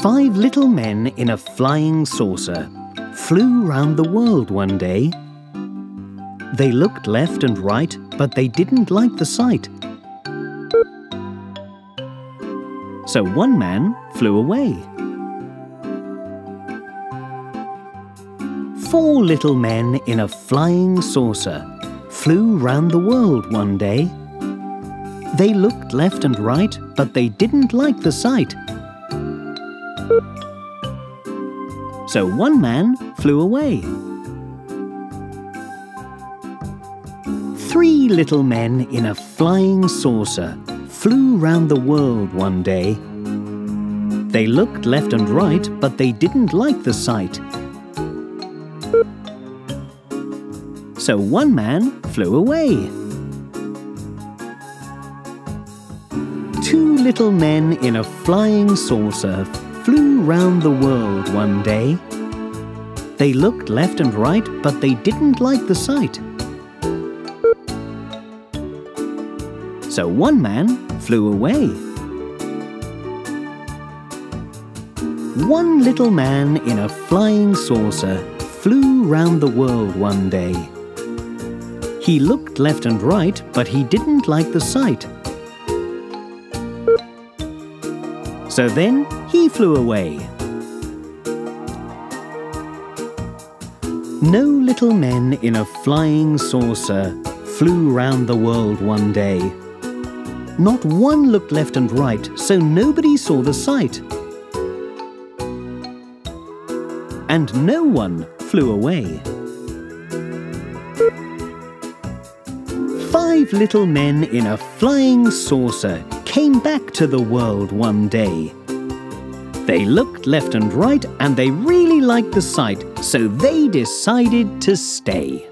Five little men in a flying saucer flew round the world one day. They looked left and right, but they didn't like the sight. So one man flew away. Four little men in a flying saucer flew round the world one day. They looked left and right, but they didn't like the sight. So one man flew away. Three little men in a flying saucer flew round the world one day. They looked left and right, but they didn't like the sight. So one man flew away. Little men in a flying saucer flew round the world one day. They looked left and right, but they didn't like the sight. So one man flew away. One little man in a flying saucer flew round the world one day. He looked left and right, but he didn't like the sight. So then he flew away. No little men in a flying saucer flew round the world one day. Not one looked left and right, so nobody saw the sight. And no one flew away. Five little men in a flying saucer came back to the world one day. They looked left and right and they really liked the sight, so they decided to stay.